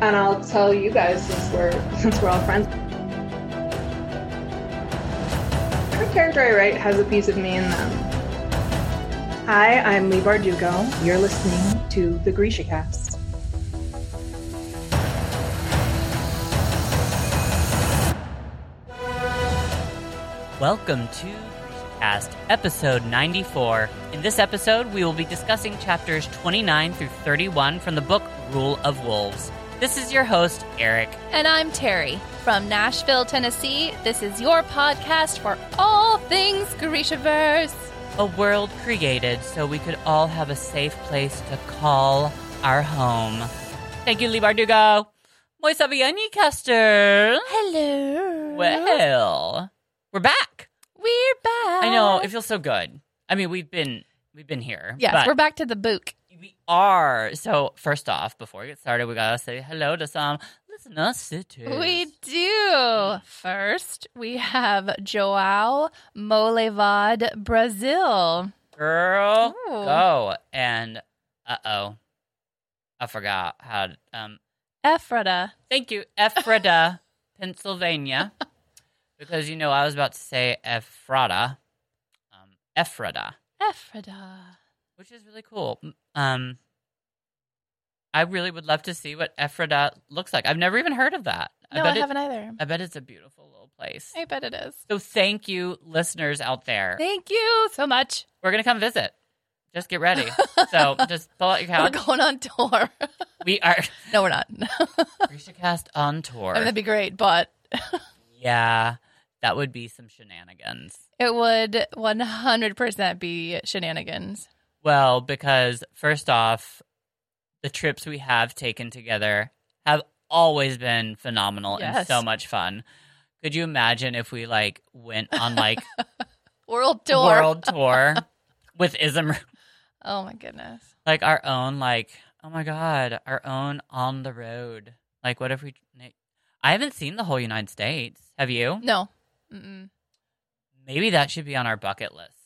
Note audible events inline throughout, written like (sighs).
and I'll tell you guys since we're since we're all friends. Every character I write has a piece of me in them. Hi, I'm Leigh Bardugo. You're listening to the Grisha Cast. Welcome to Cast episode 94. In this episode, we will be discussing chapters 29 through 31 from the book Rule of Wolves. This is your host, Eric. And I'm Terry from Nashville, Tennessee. This is your podcast for all things Grishaverse. A world created so we could all have a safe place to call our home. Thank you, Leigh Bardugo. Moi Saviani Caster. Hello. Well, we're back. We're back. I know it feels so good. I mean, we've been we've been here. Yes, but we're back to the book. Are. So first off, before we get started, we gotta say hello to some listener cities. We do. First, we have João Monlevade, Brazil. girl Ooh. go and uh oh, I forgot how. To, um, Ephrata. thank you, Ephrata, (laughs) Pennsylvania, because you know I was about to say Ephrata, um, Ephrata. Ephrata. which is really cool. Um, I really would love to see what Ephrata looks like. I've never even heard of that. No, I, bet it- haven't either. I bet it's a beautiful little place. I bet it is. So thank you, listeners out there. Thank you so much. We're gonna come visit. Just get ready. so (laughs) just pull out your We're couch. going on tour. (laughs) We are no, we're not. (laughs) Risha Cast on tour. I mean, that'd be great, but yeah, that would be some shenanigans. it would 100% be shenanigans. Well, because first off, the trips we have taken together have always been phenomenal and so much fun. Could you imagine if we like went on like (laughs) World tour. world (laughs) tour with Ism, Oh my goodness. like our own like oh my god, our own on the road. Like what if we? I haven't seen the whole United States. Have you? No. Mm-mm. Maybe that should be on our bucket list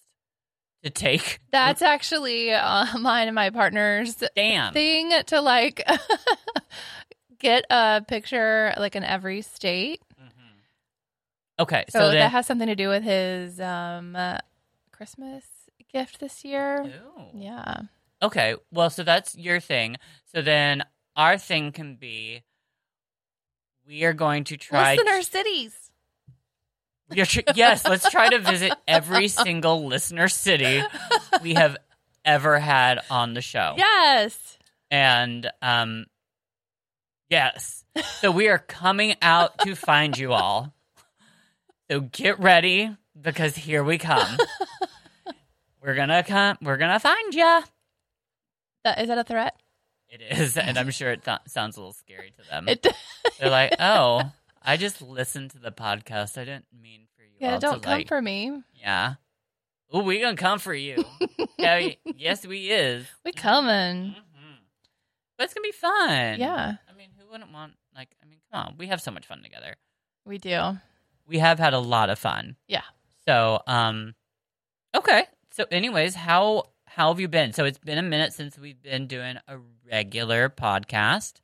to take. That's actually uh, mine and my partner's damn. thing to like (laughs) get a picture like in every state. Mhm. Okay, So, so, then. that has something to do with his um, uh, Christmas gift this year. Ooh. Yeah. Okay, well, so that's your thing. So then our thing can be we are going to try. Listener cities. Tr- yes, let's try to visit every single listener city we have ever had on the show. Yes. And um, yes, so we are coming out to find you all. So get ready because here we come. we're gonna come. We're gonna find ya. That, is that a threat? It is, and I'm sure it th- sounds a little scary to them. It, They're like, "Oh, I just listened to the podcast. I didn't mean for you yeah, don't to come like, for me. yeah. Oh, we gonna come for you. (laughs) yeah, we- yes, we is. We coming. hmm But it's gonna be fun. Yeah. I mean, who wouldn't want? Like, I mean, come on, we have so much fun together. We do. We have had a lot of fun. Yeah. So, um, okay. So, anyways, how how have you been? So it's been a minute since we've been doing a regular podcast.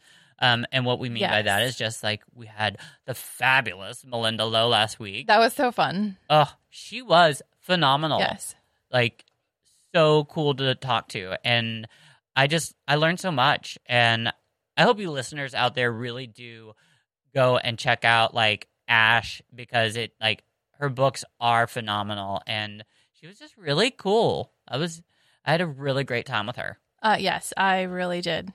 Um, and what we mean by that is just like we had the fabulous Malinda Lo last week. That was so fun. Oh, she was phenomenal. Yes. Like so cool to talk to. And I just I learned so much. And I hope you listeners out there really do go and check out like Ash because it like her books are phenomenal and she was just really cool. I was I had a really great time with her. Uh, yes, I really did.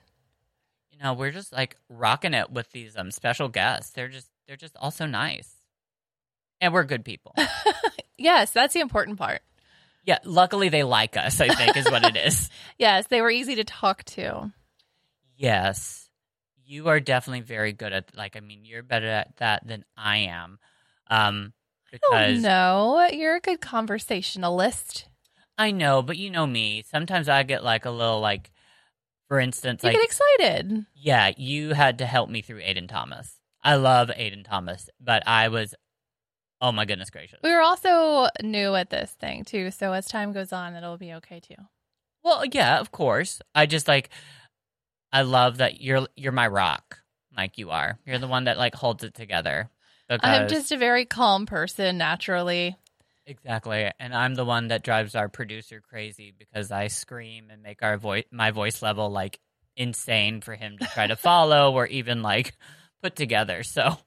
You know, we're just like rocking it with these um special guests. They're just they're just also nice. And we're good people. (laughs) Yes, that's the important part. yeah, luckily they like us, I think is what it is. (laughs) Yes, they were easy to talk to. Yes. You are definitely very good at like I mean, you're better at that than I am. Um Oh because no, you're a good conversationalist. I know, but you know me. Sometimes I get like a little like for instance, You like get excited. yeah, you had to help me through Aiden Thomas. I love Aiden Thomas, but I was oh my goodness gracious. We were also new at this thing too, so as time goes on, it'll be okay too. Well, yeah, of course. I just like I love that you're you're my rock. like you are. You're the one that like holds it together. I'm just a very calm person naturally. Exactly, and I'm the one that drives our producer crazy because I scream and make our voice my voice level like insane for him to try to (laughs) follow or even like put together. So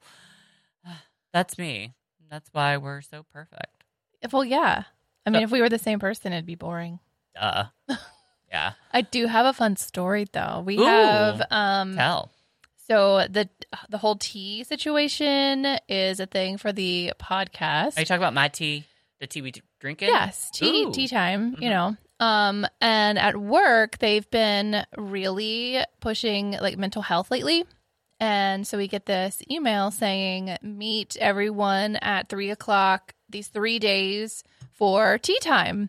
(sighs) that's me. That's why we're so perfect. Well, yeah. I So- mean, if we were the same person, it'd be boring. Duh. (laughs) yeah. I do have a fun story though. We Ooh. have um Tell. so the the whole tea situation is a thing for the podcast. Are you talking about my tea? The tea we drink it? Yes, tea Ooh. tea time, you Mhm. know. Um and at work they've been really pushing like mental health lately. And so we get this email saying meet everyone at three o'clock these three days for tea time.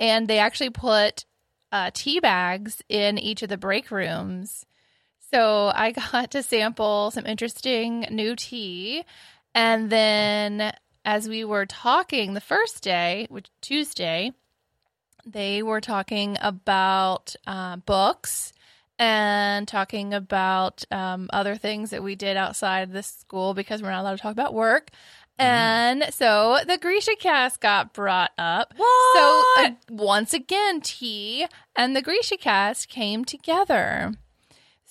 And they actually put uh, tea bags in each of the break rooms. So I (laughs) got to sample some interesting new tea. And then as we were talking the first day, which Tuesday, they were talking about uh, books and talking about um, other things that we did outside of the school because we're not allowed to talk about work. And so the Grisha cast got brought up. What? So uh, once again, T and the Grisha cast came together.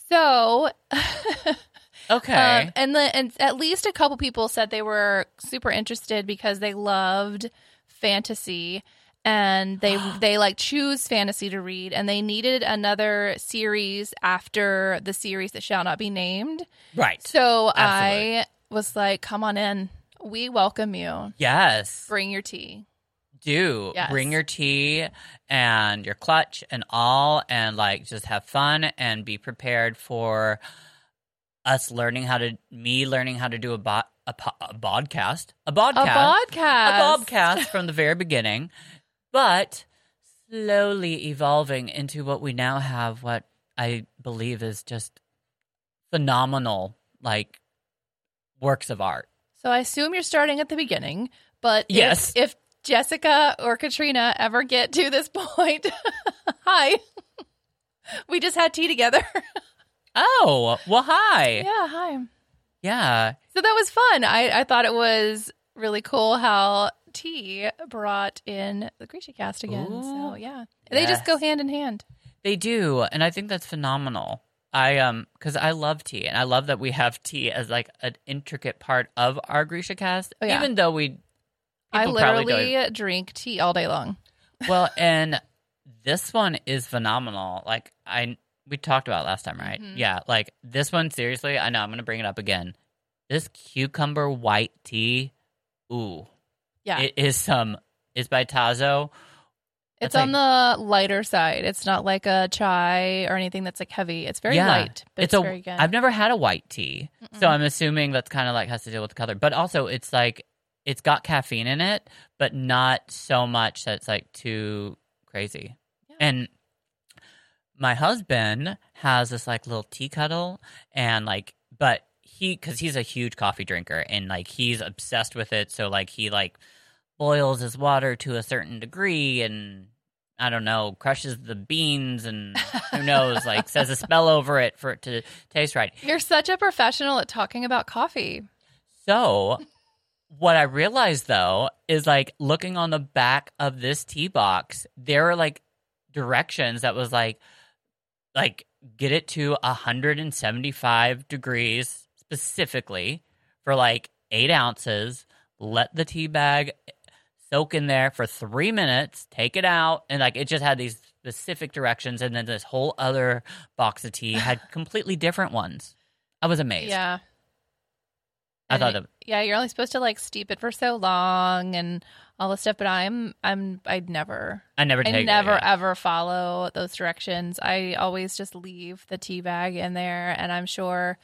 So (laughs) okay. um, and the and at least a couple people said they were super interested because they loved fantasy and they (gasps) they like choose fantasy to read and they needed another series after the series that shall not be named. right. So Absolutely. I was like, "Come on in. We welcome you. yes. Bring your tea." do Yes. bring your tea and your clutch and all and like just have fun and be prepared for us learning how to me learning how to do a bot a, po- a podcast a A podcast podcast. a bobcast from the very beginning but slowly evolving into what we now have what i believe is just phenomenal like works of art So I assume you're starting at the beginning, but if- Yes. if, Jessica or Katrina ever get to this (laughs) point, (laughs) hi. we just had tea together. (laughs) oh well hi yeah, hi. yeah So that was fun. I, I thought it was really cool how tea brought in the Grisha cast again. so Ooh. yeah. They just go hand in hand. They do, and I think that's phenomenal. I um because I love tea, and I love that we have tea as like an intricate part of our Grisha cast. Oh, yeah. Even though we, I literally drink tea all day long. well, and this one is phenomenal. Like I we talked about last time, right? Mhm. Yeah, like this one. Seriously, I know I'm gonna bring it up again. This cucumber white tea, ooh, Yeah. it is some. It's by Tazo. it's That's on the lighter side. It's not like a chai or anything that's like heavy. It's very Yeah. light, but it's, a. very good. have never had a white tea, so Mm-mm. I'm assuming that's kind of like has to deal with the color. But also, it's like it's got caffeine in it, but not so much that it's like too crazy. Yeah. And my husband has this like little tea kettle, and like, but he because he's a huge coffee drinker, and like he's obsessed with it. So like he like boils his water to a certain degree, and I don't know, crushes the beans, and who (laughs) knows, like says a spell over it for it to taste right. You're such a professional at talking about coffee. So, what I realized though is like looking on the back of this tea box, there are like directions that was like, like get it to 175 degrees specifically for like eight ounces. Let the tea bag soak in there for three minutes, take it out, and like it just had these specific directions. And then this whole other box of tea had (sighs) completely different ones. I was amazed. Yeah. I And thought it- yeah, you're only supposed to like steep it for so long and all this stuff, but I'm I'm I'd never I never I take it, never yeah. ever follow those directions. I always just leave the tea bag in there and I'm sure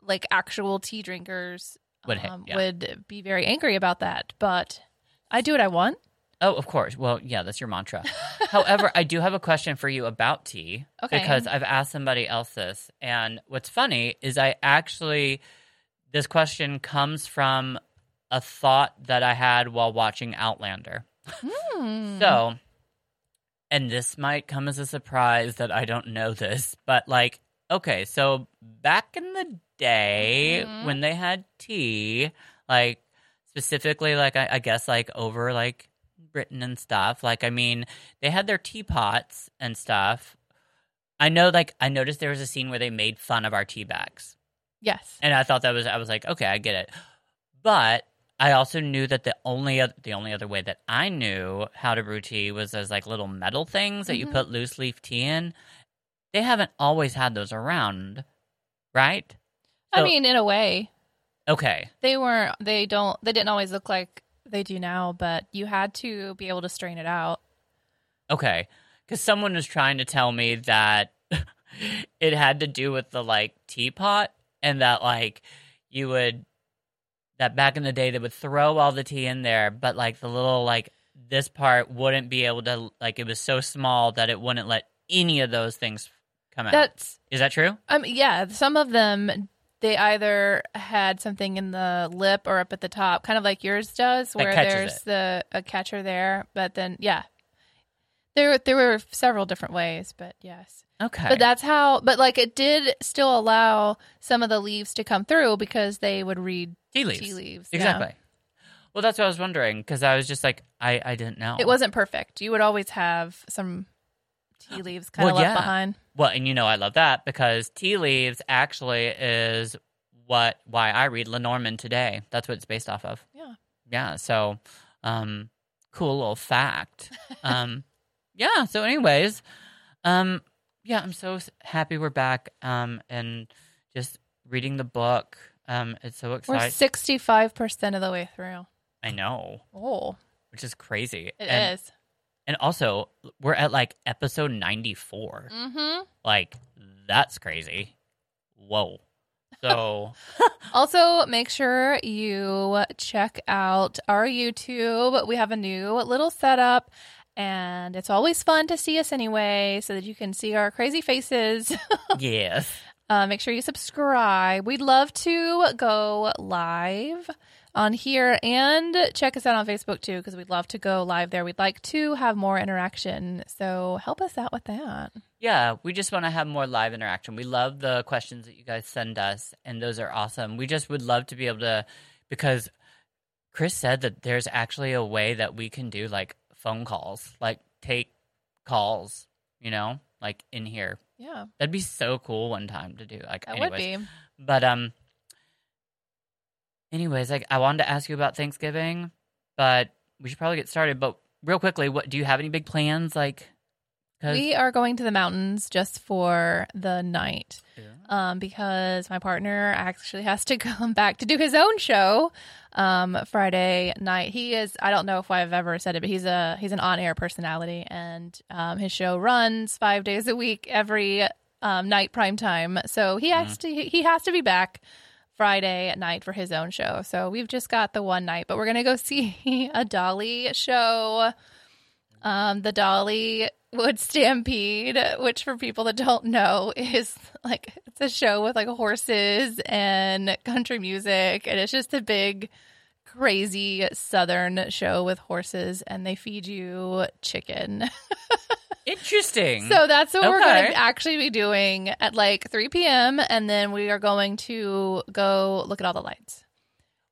like actual tea drinkers Would um, yeah. would be very angry about that, but I do what I want. Oh, of course. Well, yeah, that's your mantra. However, I do have a question for you about tea Okay. because I've asked somebody else this, and what's funny is I actually this question comes from a thought that I had while watching Outlander. Hmm. So, and this might come as a surprise that I don't know this, but like okay, so back in the day Mhm. when they had tea, like specifically, like I, I guess, like over like Britain and stuff. Like, I mean, they had their teapots and stuff. I know, like, I noticed there was a scene where they made fun of our tea bags, Yes. and I thought that was, I was like, okay, I get it. But I also knew that the only oth- the only other way that I knew how to brew tea was as like little metal things that you Mhm. put loose leaf tea in. They haven't always had those around, right? I mean, in a way, Okay. they weren't. They don't. They didn't always look like they do now, but you had to be able to strain it out. Okay. Because someone was trying to tell me that (laughs) it had to do with the like teapot and that like you would, that back in the day they would throw all the tea in there, but like the little like this part wouldn't be able to, like it was so small that it wouldn't let any of those things come out. That's. Is that true? Um. Yeah. Some of them. They either had something in the lip or up at the top, kind of like yours does, where there's it. the a catcher there. But then, yeah, there there were several different ways, but yes. Okay. But that's how. But like, it did still allow some of the leaves to come through because they would read tea leaves. tea leaves. yeah. Exactly. Well, that's what I was wondering because I was just like, I, I didn't know. It wasn't perfect. You would always have some tea leaves kind of Well, left yeah. behind. Well, and you know I love that because tea leaves actually is what why I read Lenormand today. That's what it's based off of. Yeah. Yeah. So, um, cool little fact. (laughs) um, yeah. So, anyways, um, yeah, I'm so happy we're back. Um, and just reading the book. Um, it's so exciting. We're sixty five percent of the way through. I know, Oh, which is crazy. it and, is. And also, we're at like episode 94. Mm-hmm. Like, that's crazy. Whoa. So, (laughs) Also, make sure you check out our YouTube. We have a new little setup, and it's always fun to see us anyway, so that you can see our crazy faces. (laughs) yes. Uh, make sure you subscribe. We'd love to go live on here and check us out on Facebook too, because we'd love to go live there. We'd like to have more interaction. So help us out with that. Yeah, we just want to have more live interaction. We love the questions that you guys send us, and those are awesome. We just would love to be able to, because Chris said that there's actually a way that we can do like phone calls, like take calls, you know, like in here. Yeah, That'd be so cool one time to do. Like, that anyways. would be. But um anyways, like I wanted to ask you about Thanksgiving, but we should probably get started. But real quickly, what do you have any big plans like We are going to the mountains just for the night um, because my partner actually has to (laughs) come back to do his own show um, Friday night. He is I don't know if I've ever said it, but he's a he's an on air personality, and um, his show runs five days a week every um, night prime time. So he has to he has to be back. Friday at night for his own show. So we've just got the one night, but we're going to go (laughs) see a Dolly show. Um, the Dolly Wood Stampede, which for people that don't know is like it's a show with like horses and country music, and it's just a big, crazy Southern show with horses, and they feed you chicken. (laughs) Interesting. So that's what we're going to actually be doing at like 3 p.m. And then we are going to go look at all the lights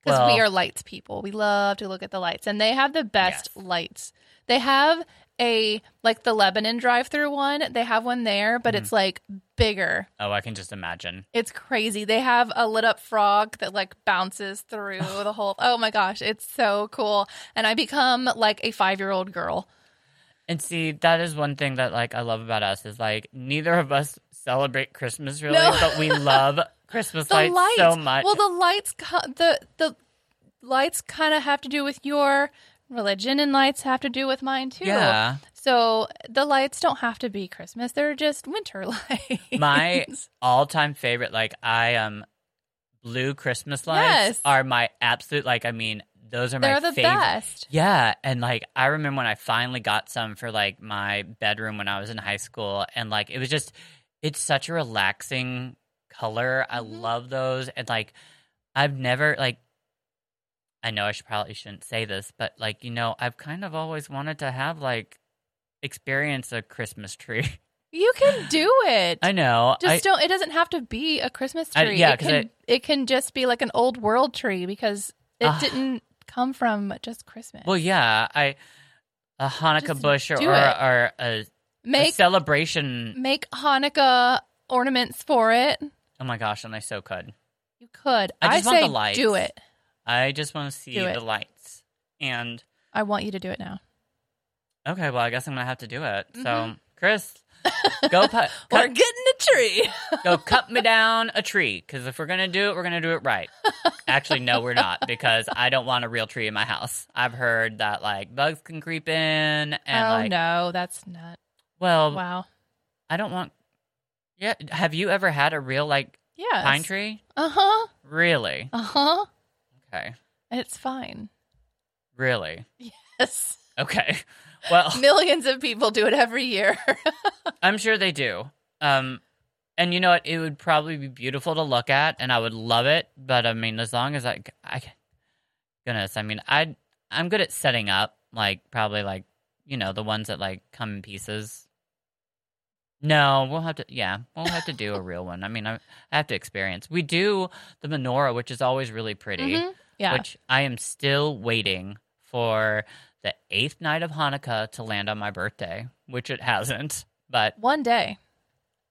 because we are lights people. We love to look at the lights, and they have the best Yes. lights. They have a like the Lebanon drive-through one. They have one there, but Mm-hmm. it's like bigger. oh, I can just imagine. It's crazy. They have a lit up frog that like bounces through (laughs) the whole. Oh my gosh, it's so cool. And I become like a five year old girl. And see, that is one thing that like I love about us is like neither of us celebrate Christmas really, No. but we love (laughs) Christmas lights, lights, so much. Well, the lights, the the lights kind of have to do with your religion, and lights have to do with mine too. yeah. So the lights don't have to be Christmas; they're just winter (laughs) lights. My all-time favorite like I um blue Christmas lights Yes. are my absolute like I mean those are my they're the favorite. best. Yeah, and like I remember when I finally got some for like my bedroom when I was in high school, and like it was just, it's such a relaxing color. I Mhm. love those, and like I've never like, I know I should probably shouldn't say this, but like you know I've kind of always wanted to have like experience a Christmas tree. (laughs) You can do it. I know. just I, don't. It doesn't have to be a Christmas I- tree. yeah, it can, it can just be like an old world tree because it Ah. didn't come from just Christmas. well, yeah. I a Hanukkah Just bush or, or, or a, a make celebration. make Hanukkah ornaments for it. Oh my gosh, and I so could. You could. I just want say do it. I just want to see Do it. the lights. And I want you to do it now. okay, well, I guess I'm gonna have to do it. So, Mhm. Chris, (laughs) go cut, We're cut getting a tree. go (laughs) cut me down a tree because if we're gonna do it, we're gonna do it right. Actually, no, we're not because I don't want a real tree in my house. I've heard that like bugs can creep in and oh like, no, that's not. well, Wow. I don't want. Yeah, have you ever had a real like Yeah. pine tree? Uh huh. Really? Uh huh. Okay. It's fine. Really? Yes. Okay. Well, (laughs) Millions of people do it every year. (laughs) I'm sure they do. Um, and you know what? It would probably be beautiful to look at, and I would love it. But I mean, as long as I, I, goodness, I mean, I, I'm good at setting up, like probably like, you know, the ones that like come in pieces. No, we'll have to. Yeah, we'll have to do a real one. I mean, I, I have to experience. We do the menorah, which is always really pretty. Mhm. Yeah. Which I am still waiting for the eighth night of Hanukkah to land on my birthday, which it hasn't. But One day.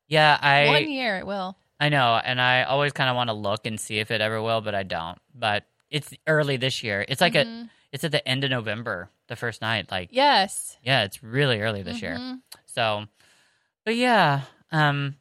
yeah, I One year it will. I know, and I always kind of want to look and see if it ever will, but I don't. But it's early this year. It's like at Mhm. it's at the end of November, the first night. Like Yes. yeah, it's really early this year. Mhm. So, but yeah, um,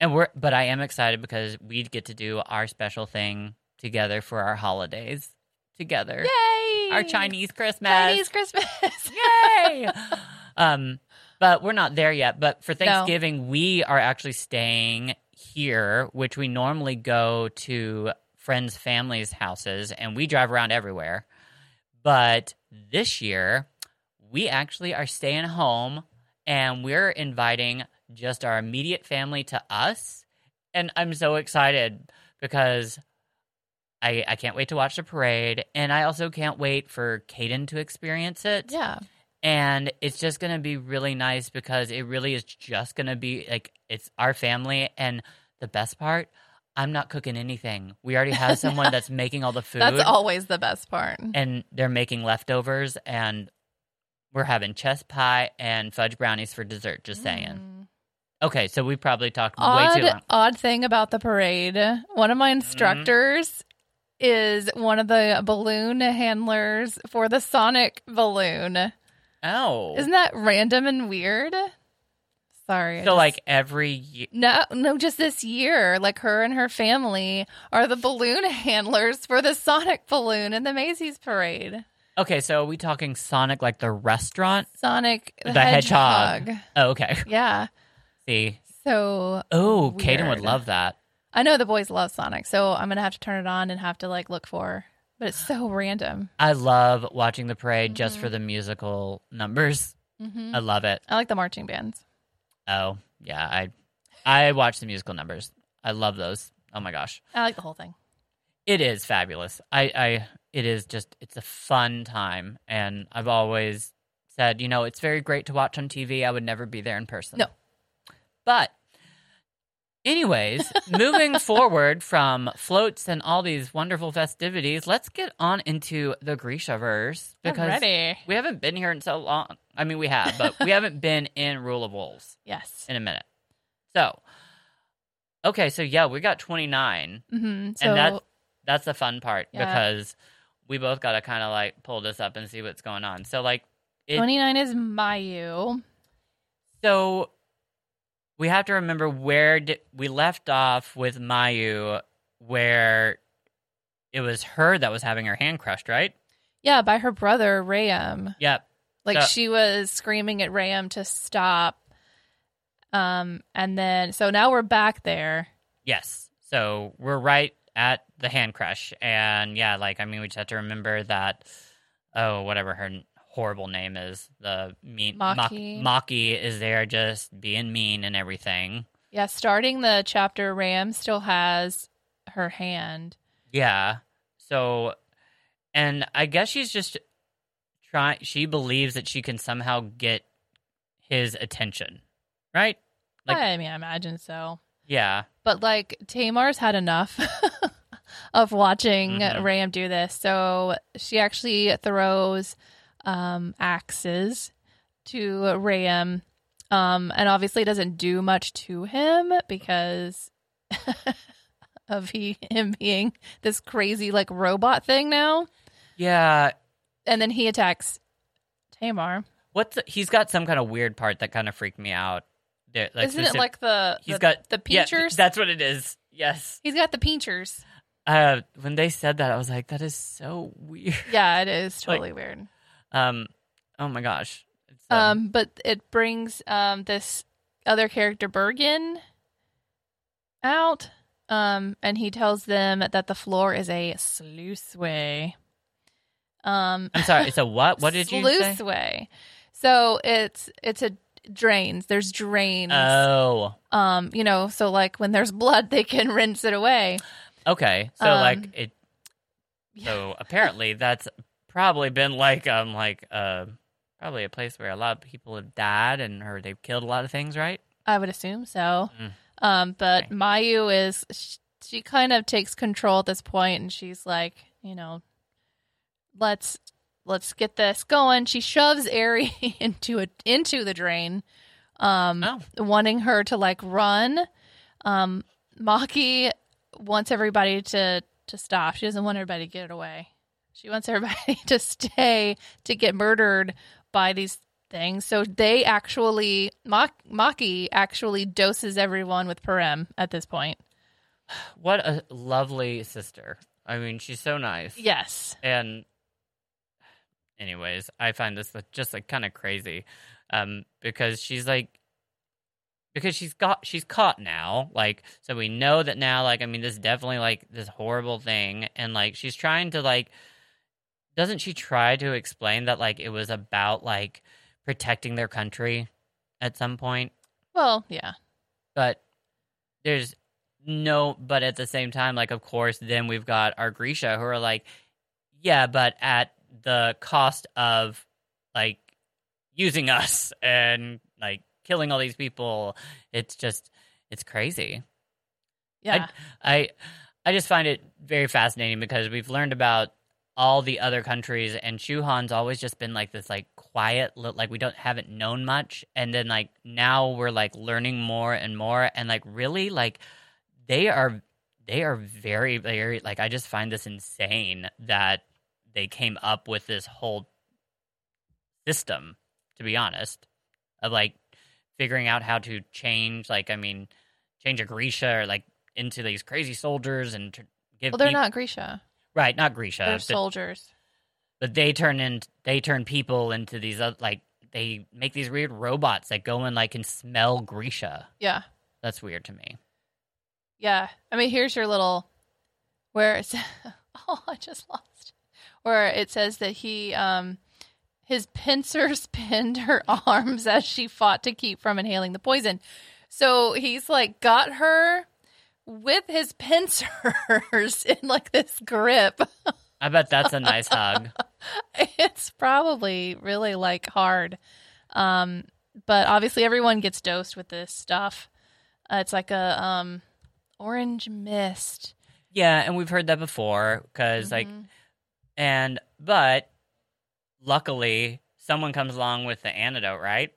and we're but I am excited because we get to do our special thing together for our holidays together. Yay! Our Chinese Christmas. Chinese Christmas. Yay! (laughs) um, but we're not there yet. But for Thanksgiving, we are actually staying here, which we normally go to friends' families' houses, and we drive around everywhere. But this year, we actually are staying home, and we're inviting just our immediate family to us. And I'm so excited because I, I can't wait to watch the parade, and I also can't wait for Caden to experience it. yeah. And it's just going to be really nice because it really is just going to be like it's our family. And the best part, I'm not cooking anything. We already have (laughs) someone that's making all the food, That's always the best part. and they're making leftovers, and we're having chess pie and fudge brownies for dessert. Just saying. Mm. Okay, so we probably talked way Odd, too long. odd thing about the parade. One of my mm-hmm. instructors is one of the balloon handlers for the Sonic balloon. Oh, Isn't that random and weird? Sorry. So just- like every year. no, no, just this year, like her and her family are the balloon (laughs) handlers for the Sonic balloon in the Macy's parade. Okay, so are we talking Sonic like the restaurant? Sonic the, The hedgehog. hedgehog. Oh, okay. (laughs) Yeah. See. So Oh, Caden would love that. I know the boys love Sonic, so I'm gonna have to turn it on and have to like look for. But it's so random. I love watching the parade just Mhm. for the musical numbers. hmm I love it. I like the marching bands. Oh, yeah. I I watch the musical numbers. I love those. Oh my gosh. I like the whole thing. It is fabulous. I I it is just it's a fun time and I've always said, you know, it's very great to watch on TV. I would never be there in person. No. But anyways, moving (laughs) forward from floats and all these wonderful festivities, let's get on into the Grishaverse because we haven't been here in so long. I mean, we have, but we haven't been in Rule of Wolves (laughs) Yes. in a minute. So, okay, so yeah, we got 29. hmm So and that that's the fun part Yeah. because we both got to kind of like pull this up and see what's going on. So, like, it, 29 is Mayu. so we have to remember where did, we left off with Mayu, where it was her that was having her hand crushed, right? Yeah, by her brother Rayam. Yep. Like So- she was screaming at Rayam to stop. Um, and then so now we're back there. Yes. So we're right at the hand crush. And yeah, like, I mean, we just have to remember that, oh, whatever her horrible name is, the mean Makhi. Makhi, is there just being mean and everything. Yeah, starting the chapter, Ram still has her hand. Yeah. So, and I guess she's just trying, she believes that she can somehow get his attention, right? Like- I mean, I imagine so. Yeah. But like Tamar's had enough (laughs) of watching Mhm. Ram do this. So she actually throws um, axes to Ram. Um, and obviously it doesn't do much to him because (laughs) of he him being this crazy like robot thing now. Yeah. And then he attacks Tamar. What's he's got some kind of weird part that kind of freaked me out. Like Isn't it like the he's the, got the yeah, that's what it is. Yes. He's got the pinchers. Uh, when they said that, I was like, that is so weird. Yeah, it is (laughs) Like- totally weird. Um. Oh my gosh. Um, Um, but it brings um this other character Bergen out. Um, and he tells them that the floor is a sluiceway. Um, I'm sorry. It's a (laughs) what? What did you say? sluiceway. So it's it's a drains. There's drains. Oh. um, you know, so like when there's blood, they can (laughs) rinse it away. Okay. So Um, like it. So apparently that's probably been like um like uh probably a place where a lot of people have died and or they've killed a lot of things, right? I would assume so. Mm. Um, but Okay. Mayu is she, she kind of takes control at this point, and she's like, you know, let's let's get this going. She shoves Ehri (laughs) into it into the drain, um, Oh. wanting her to like run. Um, Makhi wants everybody to to stop. She doesn't want everybody to get away. She wants everybody (laughs) to stay to get murdered by these things. So they actually Mak- Makhi actually doses everyone with Parem at this point. What a lovely sister. I mean, she's so nice. Yes. And anyways, I find this just like kind of crazy, um, because she's like, because she's got she's caught now, like so we know that now, like I mean, this is definitely like this horrible thing, and like she's trying to like, doesn't she try to explain that like it was about like protecting their country at some point? Well, yeah. but there's no but at the same time like of course then we've got our grisha who are like yeah but at the cost of like using us and like killing all these people it's just it's crazy Yeah. I I just find it very fascinating because we've learned about all the other countries and Shu Han's always just been like this like quiet like we don't haven't known much and then like now we're like learning more and more and like really like they are they are very very like I just find this insane that they came up with this whole system to be honest of like figuring out how to change like I mean change a Grisha or like into these crazy soldiers and give well, they're peop- not Grisha. Right not Grisha They're but, soldiers. but they turn in they turn people into these oth- like they make these weird robots that go and like can smell Grisha Yeah. that's weird to me Yeah. I mean, here's your little where it's (laughs) oh, I just lost. Where it says that he um his pincers (laughs) pinned her arms as she fought to keep from inhaling the poison. So he's like got her with his pincers (laughs) in like this grip. I bet that's a nice (laughs) hug it's probably really like hard. Um but obviously everyone gets dosed with this stuff. Uh, it's like a um orange mist. yeah and we've heard that before because like Mhm. and but luckily someone comes along with the antidote right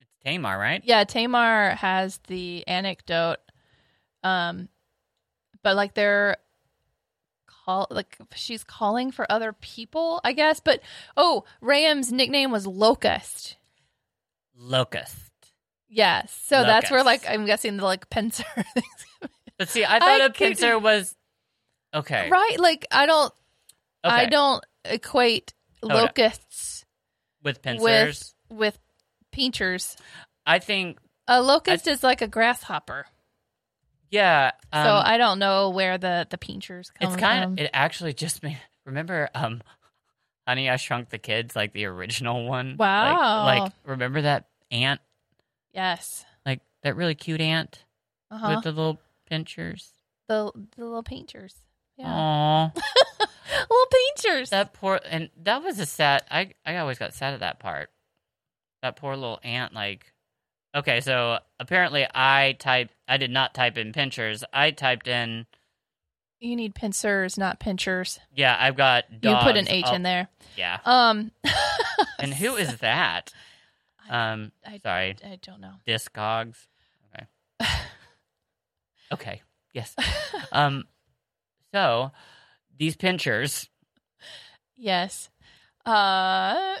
it's Tamar right Yeah, Tamar has the anecdote. Um but like they're call like she's calling for other people, I guess. But oh, Ram's nickname was Locust. locust Yes. So that's where like I'm guessing the like pincer (laughs) things. but see I thought I a could- pincer was okay right? Like I don't okay I don't equate locusts with pincers with with pinchers. I think A locust is like a grasshopper. Yeah um, so I don't know where the the pinchers come from. it's kind from. of it actually just made remember um honey i shrunk the kids like the original one Wow. like, remember that ant yes. like that really cute ant Uh-huh. with the little pinchers the the little painters. Yeah, Aww. (laughs) little painters. that poor and that was a sad i i always got sad at that part that poor little ant like Okay, so apparently I type I did not type in pinchers. I typed in You need pincers, not pinchers. yeah, I've got You put an H in there. Yeah. Um, (laughs) And who is (laughs) that? Um I- sorry. I don't know. Discogs. Okay. (laughs) Okay. Yes. Um so these pinchers, Yes. Uh,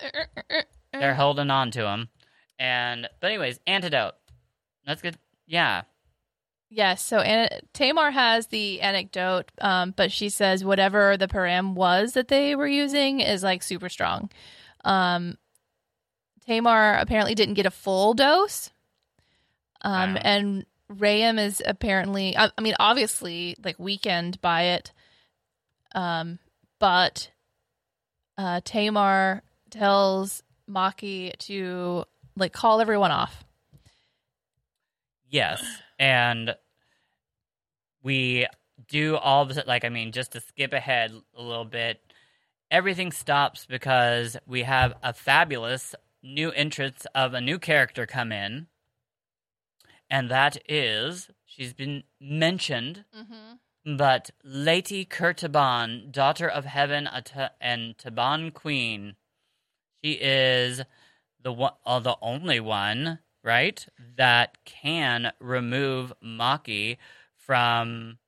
they're holding on to them. And but anyways, antidote. That's good. Yeah. Yes. So Anna, Tamar has the anecdote, um, but she says whatever the parem was that they were using is like super strong. Um, Tamar apparently didn't get a full dose. Um, Wow. and Rayam is apparently, I, I mean, obviously like weakened by it. Um, but uh, Tamar tells Makhi to like call everyone off. Yes. And we do all of it like I mean, just to skip ahead a little bit, everything stops because we have a fabulous new entrance of a new character come in. And that is she's been mentioned, Mm-hmm. but Lady Kir-Taban, daughter of heaven and Taban queen. She is the one, uh, the only one, right, that can remove Makhi from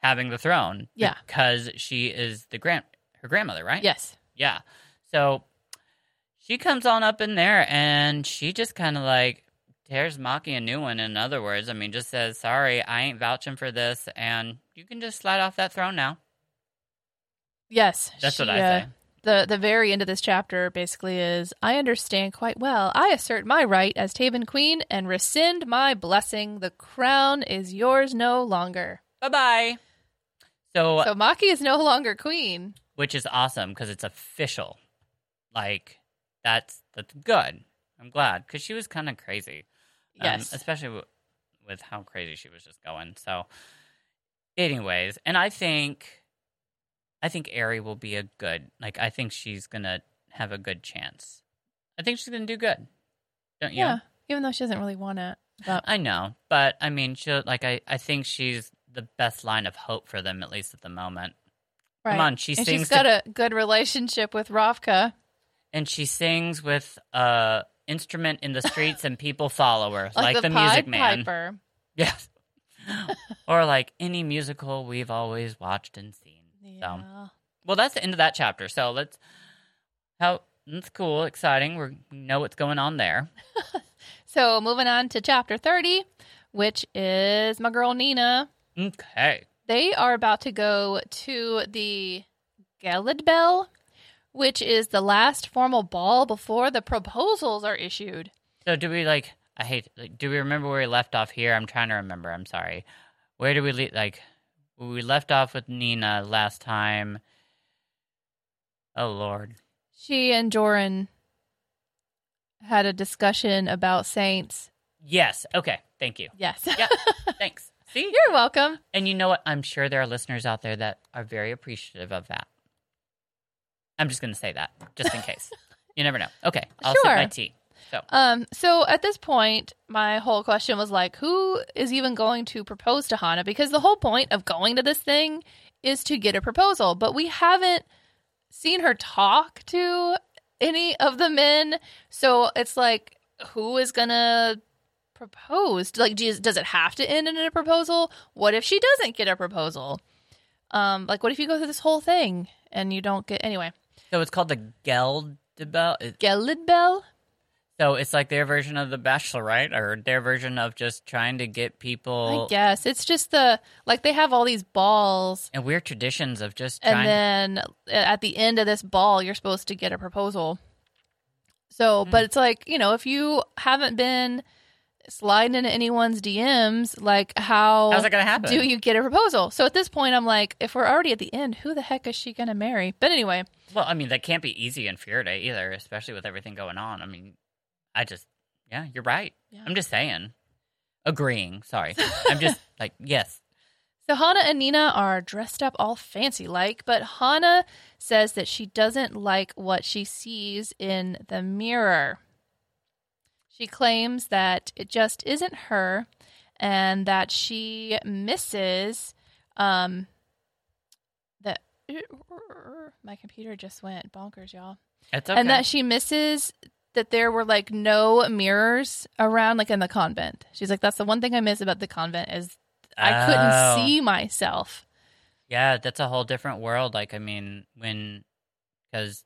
having the throne. Yeah. because she is the grand her grandmother, right? Yes. Yeah. So she comes on up in there and she just kind of like tears Makhi a new one. In other words, I mean, just says, sorry, I ain't vouching for this. And you can just slide off that throne now. Yes. That's what I uh, say. The the very end of this chapter basically is I understand quite well. I assert my right as Taban Queen and rescind my blessing. The crown is yours no longer. Bye bye. So, So Makhi is no longer queen. which is awesome because it's official. Like, that's, that's good. I'm glad because she was kind of crazy. Um, Yes. especially w- with how crazy she was just going. So, anyways, and I think, I think Ehri will be a good. Like, I think she's gonna have a good chance. I think she's gonna do good. Don't you? yeah. Even though she doesn't really want it. But I know, but I mean, she like I. I think she's the best line of hope for them, at least at the moment. right. Come on, she and sings she's to- got a good relationship with Ravka. and she sings with a instrument in the streets, and people follow her, (laughs) like, Like, the, Pied Music Man. Piper. (laughs) Yes. (laughs) or like any musical we've always watched and seen. Yeah. Well, that's the end of that chapter. So let's how that's cool, exciting. We're, we know what's going on there. (laughs) So moving on to chapter 30, which is my girl Nina. Okay. They are about to go to the Gelidbell, which is the last formal ball before the proposals are issued. So do we like? I hate. Like, do we remember where we left off here? I'm trying to remember. I'm sorry. Where do we leave? Like we left off with Nina last time. Oh Lord. She and Joran had a discussion about saints. Yes. Okay. Thank you. Yes. Yeah. (laughs) Thanks. See. You're welcome. And you know what? I'm sure there are listeners out there that are very appreciative of that. I'm just going to say that, just in (laughs) case. you never know. Okay, I'll sip Sure. my tea. So, Um, so at this point, my whole question was like, who is even going to propose to Hanne? Because the whole point of going to this thing is to get a proposal, but we haven't seen her talk to any of the men. So it's like, who is gonna propose? Like, does, it have to end in a proposal? What if she doesn't get a proposal? Um, like, what if you go through this whole thing and you don't get anyway? so it's called the. It- Gelidbell? So it's like their version of the Bachelor, right? or their version of just trying to get people. I guess it's just the like they have all these balls, and weird traditions of just trying. and then at the end of this ball, you're supposed to get a proposal. So, Hmm. but it's like you know, if you haven't been sliding into anyone's DMs, like how How's that going to happen? do you get a proposal? So at this point, I'm like, if we're already at the end, who the heck is she gonna marry? But anyway, well, I mean, that can't be easy in Fjerda either, especially with everything going on. I mean, I just, yeah, you're right. Yeah. I'm just saying, agreeing. Sorry, (laughs) I'm just like, yes, So Hanne and Nina are dressed up all fancy like, but Hanne says that she doesn't like what she sees in the mirror. She claims that it just isn't her and that she misses um that my computer just went bonkers, y'all. It's okay. And that she misses that there were like no mirrors around like in the convent. She's like that's the one thing I miss about the convent is I Oh. couldn't see myself. Yeah, that's a whole different world. Like, I mean, when, because,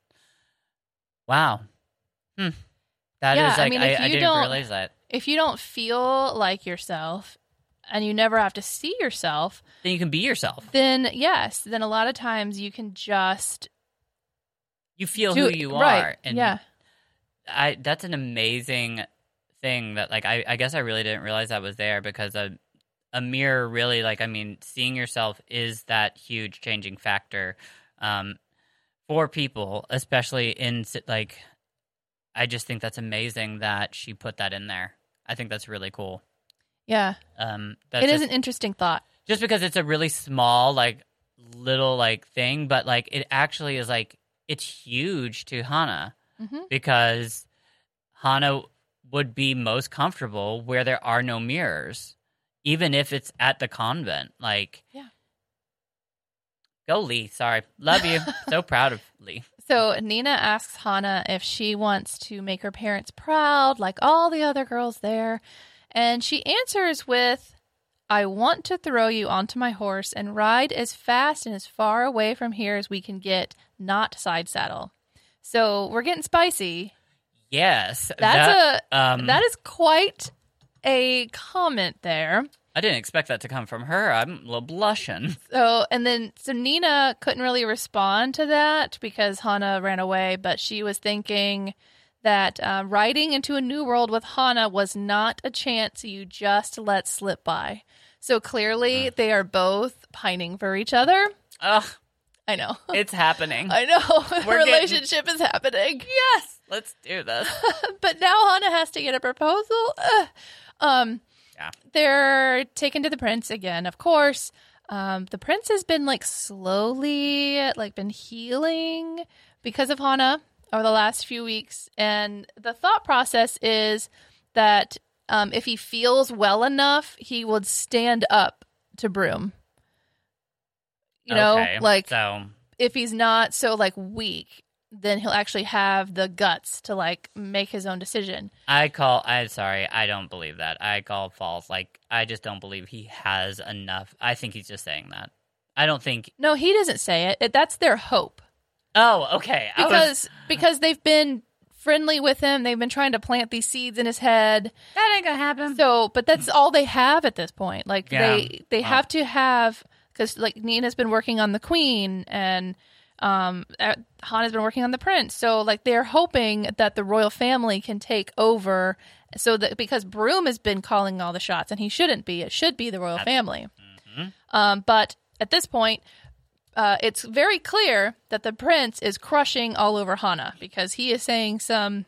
wow, hmm, that is Yeah, I like mean, I, if I you didn't don't- realize that. If you don't feel like yourself and you never have to see yourself, Then you can be yourself. then yes, then a lot of times you can just You feel do who you right. are, and yeah. I that's an amazing thing that like I, I guess I really didn't realize that was there because a a mirror really like I mean seeing yourself is that huge changing factor um, for people, especially in like I just think that's amazing that she put that in there. I think that's really cool. Yeah. Um, that's It is just, an interesting thought. just because it's a really small like little like thing, but like it actually is like it's huge to Hanne Mhm. because Hanne would be most comfortable where there are no mirrors, even if it's at the convent. Like, Yeah. go Lee. Sorry, love you. (laughs) so proud of Lee. So Nina asks Hanne if she wants to make her parents proud, like all the other girls there. And she answers with, I want to throw you onto my horse and ride as fast and as far away from here as we can get, not side saddle. So we're getting spicy. Yes, That's that, um, a that is quite a comment there. I didn't expect that to come from her. I'm a little blushing. So and then so Nina couldn't really respond to that because Hanne ran away, but she was thinking that uh, riding into a new world with Hanne was not a chance you just let slip by. So clearly they are both pining for each other. Ugh, I know. (laughs) it's happening. I know. (laughs) We're a getting- relationship is happening. yes, let's do this. (laughs) but now Hanne has to get a proposal. Ugh. Um, Yeah. they're taken to the prince again, of course. Um, the prince has been like slowly, like been healing because of Hanne over the last few weeks, and the thought process is that um, if he feels well enough, he would stand up to Brum. You know, Okay, like so. if he's not so like weak, then he'll actually have the guts to like make his own decision. I call. I'm sorry. I don't believe that. I call false. Like I just don't believe he has enough. I think he's just saying that. I don't think. No, he doesn't say it. it that's their hope Oh, okay. I was- because because they've been friendly with him. They've been trying to plant these seeds in his head. that ain't gonna happen. So, but that's all they have at this point. Like Yeah. they they Wow. have to have because like Nina's been working on the queen and um uh, Hanne's been working on the prince. So like they're hoping that the royal family can take over. So that because Brum has been calling all the shots and he shouldn't be. It should be the royal family. Mhm. Um, but at this point. Uh, it's very clear that the prince is crushing all over Hanne because he is saying some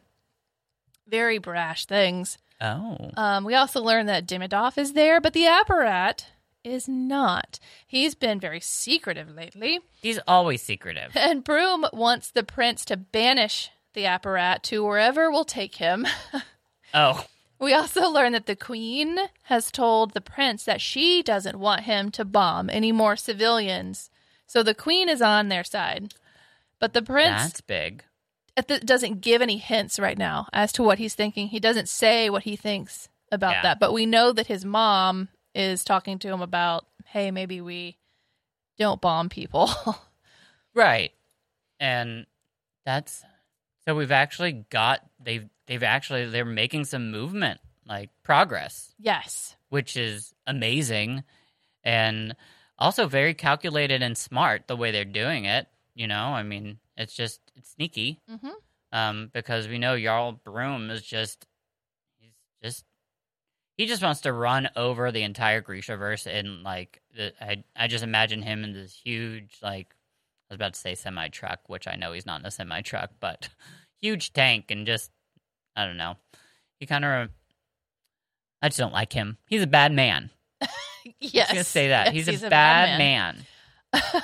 very brash things. Oh, Um, we also learned that Demidov is there, but the apparat is not. He's been very secretive lately, he's always secretive. (laughs) and Brum wants the prince to banish the apparat to wherever will take him. (laughs) Oh, we also learned that the queen has told the prince that she doesn't want him to bomb any more civilians. So the queen is on their side. But the prince that's big. doesn't give any hints right now as to what he's thinking. He doesn't say what he thinks about Yeah. that, but we know that his mom is talking to him about, hey, maybe we don't bomb people. (laughs) Right. And that's so we've actually got they've they've actually they're making some movement, like progress, yes. which is amazing and also very calculated and smart the way they're doing it, you know? I mean, it's just it's sneaky. hmm Um because we know Jarl Brum is just he's just he just wants to run over the entire Grishaverse and like I I just imagine him in this huge like I was about to say semi truck, which I know he's not in a semi truck, but (laughs) huge tank and just I don't know. He kind of I just don't like him. He's a bad man. (laughs) Yes. I'm gonna say that Yes, he's, a, bad, man. (laughs)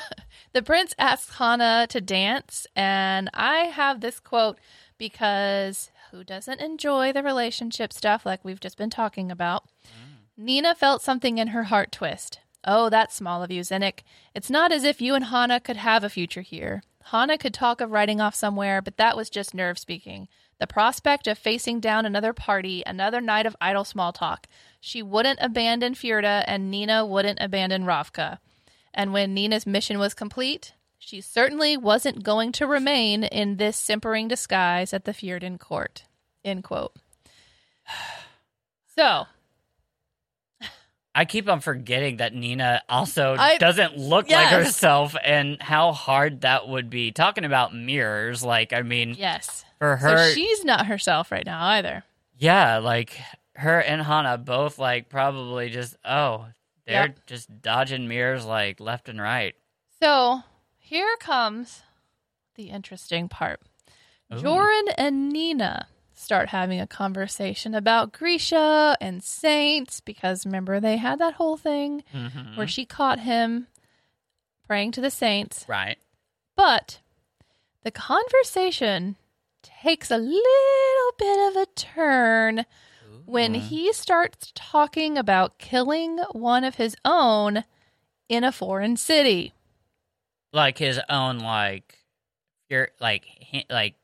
the prince asks Hanne to dance, and I have this quote because who doesn't enjoy the relationship stuff like we've just been talking about, Nina felt something in her heart twist. Oh, that's small of you, Zenik. It's not as if you and Hanne could have a future here. Hanne could talk of riding off somewhere, but that was just nerve speaking. The prospect of facing down another party, another night of idle small talk. She wouldn't abandon Fjerda, and Nina wouldn't abandon Ravka. And when Nina's mission was complete, she certainly wasn't going to remain in this simpering disguise at the Fjerdan court. End quote. So, I keep on forgetting that Nina also I- doesn't look Yes. like herself and how hard that would be. Talking about mirrors, like, I mean, yes. for her, so she's not herself right now either. yeah, like her and Hanne both, like, probably just, oh, they're Yep. just dodging mirrors, like, left and right. So, here comes the interesting part. Ooh. Joran and Nina start having a conversation about Grisha and saints because remember they had that whole thing Mhm. where she caught him praying to the saints. Right. But the conversation takes a little bit of a turn when he starts talking about killing one of his own in a foreign city. Like his own, like, you're like, hi- like,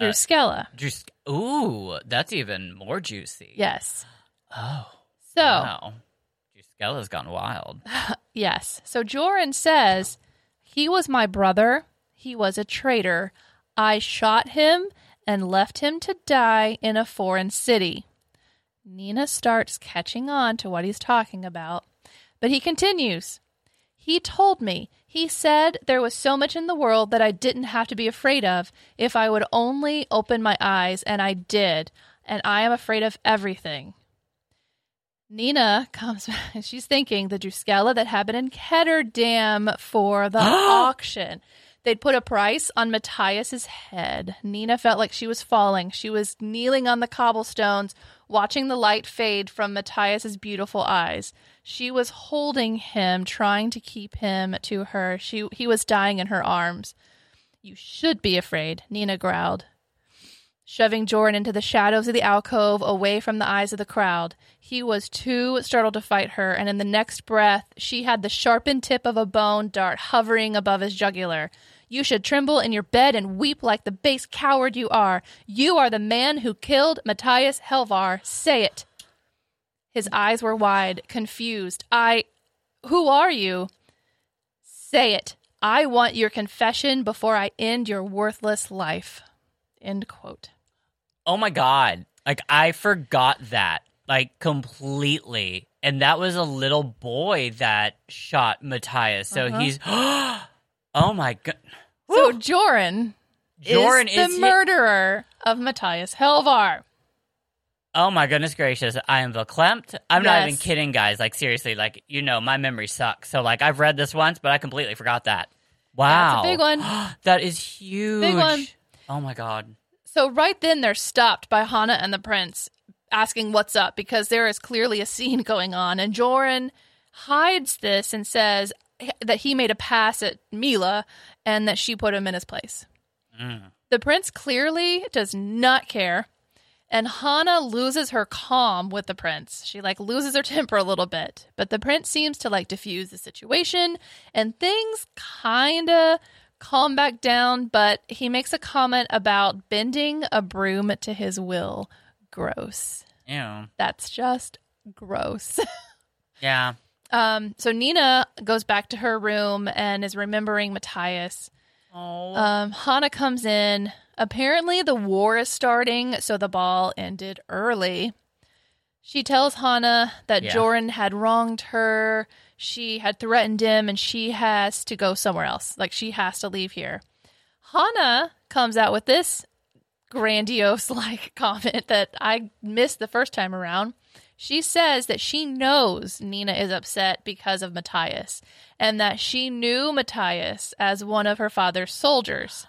Uh, Drüskelle. just, ooh, that's even more juicy. yes. Oh. So, Wow. Drüskelle's gone wild. (laughs) yes. So Joran says, He was my brother. He was a traitor. I shot him and left him to die in a foreign city. Nina starts catching on to what he's talking about, but he continues. He told me, he said there was so much in the world that I didn't have to be afraid of if I would only open my eyes, and I did, and I am afraid of everything. Nina comes (laughs) back. She's thinking the Drüskelle that had been in Ketterdam for the (gasps) auction. They'd put a price on Matthias's head. Nina felt like she was falling. She was kneeling on the cobblestones, watching the light fade from Matthias's beautiful eyes. She was holding him, trying to keep him to her. She he was dying in her arms. You should be afraid, Nina growled shoving Joran into the shadows of the alcove away from the eyes of the crowd. He was too startled to fight her, and in the next breath, she had the sharpened tip of a bone dart hovering above his jugular. You should tremble in your bed and weep like the base coward you are. You are the man who killed Matthias Helvar. Say it. His eyes were wide, confused. I. Who are you? Say it. I want your confession before I end your worthless life. End quote. Oh my god. Like I forgot that. Like completely. And that was a little boy that shot Matthias. So Uh-huh. he's (gasps) Oh my god. So Joran, Joran is the is hi- murderer of Matthias Helvar. Oh my goodness gracious. I am verklempt. I'm not even kidding, guys. Like seriously, like you know, my memory sucks. So like I've read this once, but I completely forgot that. Wow. That's a big one. (gasps) that is huge. Big one. Oh my god. So right then they're stopped by Hanne and the prince asking what's up because there is clearly a scene (laughs) going on and Joran hides this and says that he made a pass at Mila and that she put him in his place. Mm. The prince clearly does not care. And Hanne loses her calm with the prince. She like loses her (laughs) temper a little bit. But the prince seems to like diffuse the situation and things kind of calm back down, but he makes a comment about bending a Brum to his will. Gross. Ew. That's just gross. (laughs) Yeah. Um so Nina goes back to her room and is remembering Matthias. Oh. Um, Hanne comes in. Apparently, the war is starting, so the ball ended early. She tells Hanne that Yeah. Joran had wronged her. She had threatened him, and she has to go somewhere else. Like, she has to leave here. Hanne comes out with this grandiose, (laughs) like, comment that I missed the first time around. She says that she knows Nina is upset because of Matthias and that she knew Matthias as one of her father's soldiers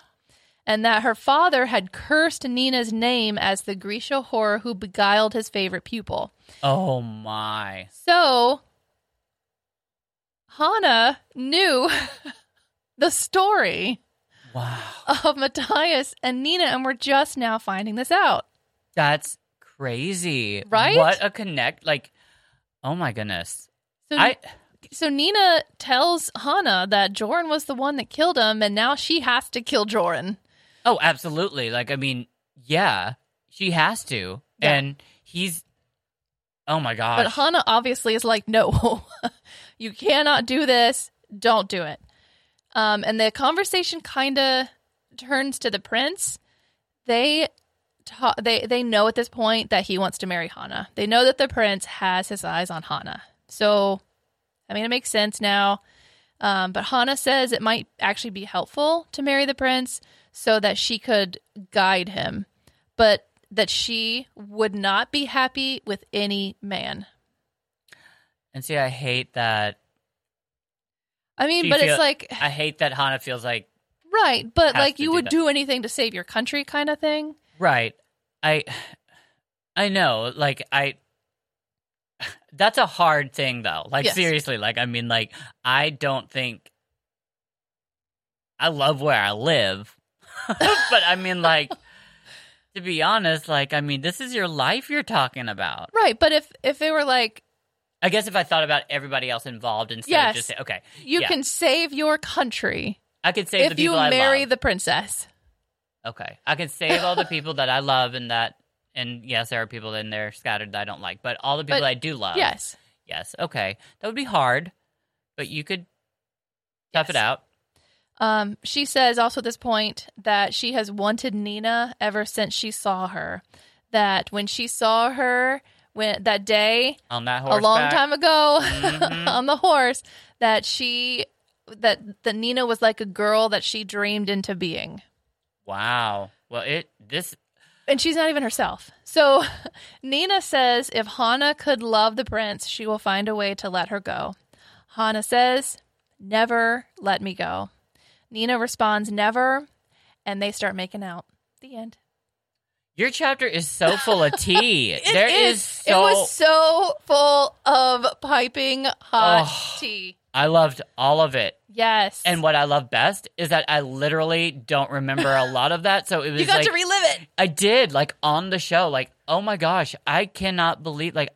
and that her father had cursed Nina's name as the Grisha whore who beguiled his favorite pupil. oh my. So Hanne knew (laughs) the story Wow. of Matthias and Nina, and we're just now finding this out. That's crazy. Right? What a connect like oh my goodness. So, I so Nina tells Hanne that Joran was the one that killed him, and now she has to kill Joran. Oh, absolutely. Like I mean, yeah, she has to. Yeah. And he's Oh my gosh. But Hanne obviously is like, no, (laughs) you cannot do this. Don't do it. Um, and the conversation kind of turns to the prince. They ta- they they know at this point that he wants to marry Hanne. They know that the prince has his eyes on Hanne. So, I mean, it makes sense now. Um, but Hanne says it might actually be helpful to marry the prince so that she could guide him, but that she would not be happy with any man. and see I hate that I mean, but feel- it's like I hate that Hanne feels like right, but like you do would that. do anything to save your country, kind of thing. Right. I I know, like I (sighs) that's a hard thing though. Like Yes. seriously, like I mean like I don't think I love where I live. (laughs) but I mean like to be honest, like I mean this is your life you're talking about. Right, but if if they were like, I guess if I thought about everybody else involved instead Yes. of just say, okay, you Yeah. can save your country I could save the if you marry the princess. Okay. I can save all the people that I love and that and yes, there are people in there scattered that I don't like, but all the people But- I do love. yes. Yes. Okay. That would be hard, but you could tough it out. Um, she says also at this point that she has wanted Nina ever since she saw her. That when she saw her when that day On that horse a long time ago Mhm. (laughs) on the horse, that she that that Nina was like a girl that she dreamed into being. Wow. Well, it this and she's not even herself. So (laughs) Nina says if Hanne could love the prince, she will find a way to let her go. Hanne says, Never let me go. Nina responds, Never. And they start making out. The end. your chapter is so full of tea. (laughs) It there is, so It was so full of piping hot Oh. tea. I loved all of it. Yes. And what I love best is that I literally don't remember a lot of that. So it (laughs) was you got like to relive it. I did like on the show. Like, oh my gosh, I cannot believe like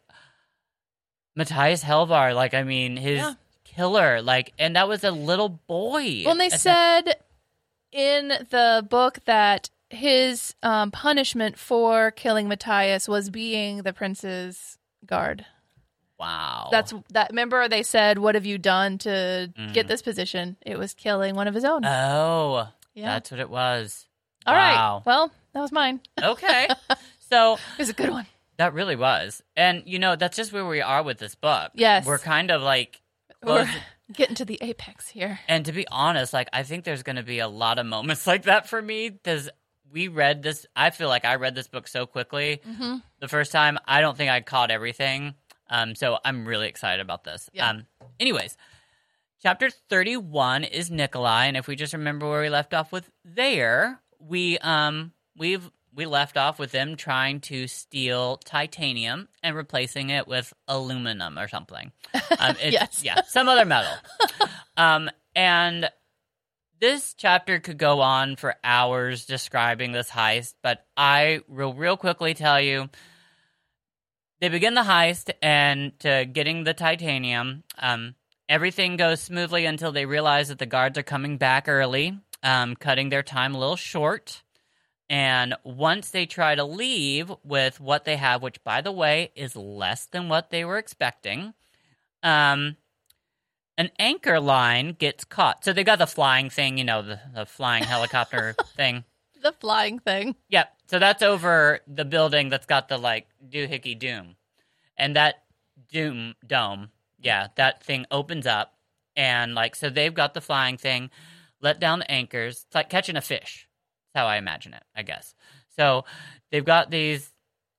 Matthias Helvar. Like, I mean, his Yeah. killer. Like, and that was a little boy. Well, they said in the book that his um, punishment for killing Matthias was being the prince's guard. Wow. That's that. Remember, they said, "What have you done to get Mhm. this position?" It was killing one of his own. oh, yeah. that's what it was. All right. wow. Well, that was mine. Okay. (laughs) so It was a good one. that really was, and you know, that's just where we are with this book. Yes. we're kind of like. We're (laughs) getting to the apex here. And to be honest, like I think there's going to be a lot of moments (laughs) like that for me because we read this. I feel like I read this book so quickly Mm-hmm. the first time. I don't think I caught everything. Um, so I'm really excited about this. Yeah. Um, anyways, chapter 31 is Nikolai, and if we just remember where we left off with there, we um we've we left off with them trying to steal titanium and replacing it with aluminum or something. (laughs) Um, it's, Yes. yeah, some other metal. (laughs) um, and this chapter could go on for hours describing this heist, but I will real quickly tell you they begin the heist and to getting the titanium. Um, everything goes smoothly until they realize that the guards are coming back early, um, cutting their time a little short. And once they try to leave with what they have, which by the way is less than what they were expecting, um, an anchor line gets caught. So they got the flying thing, you know, the, the flying (laughs) helicopter thing. The flying thing. Yep. So that's over the building that's got the like doohickey doom. And that doom dome, yeah, that thing opens up and like so they've got the flying thing, let down the anchors. It's like catching a fish. That's how I imagine it, I guess. So they've got these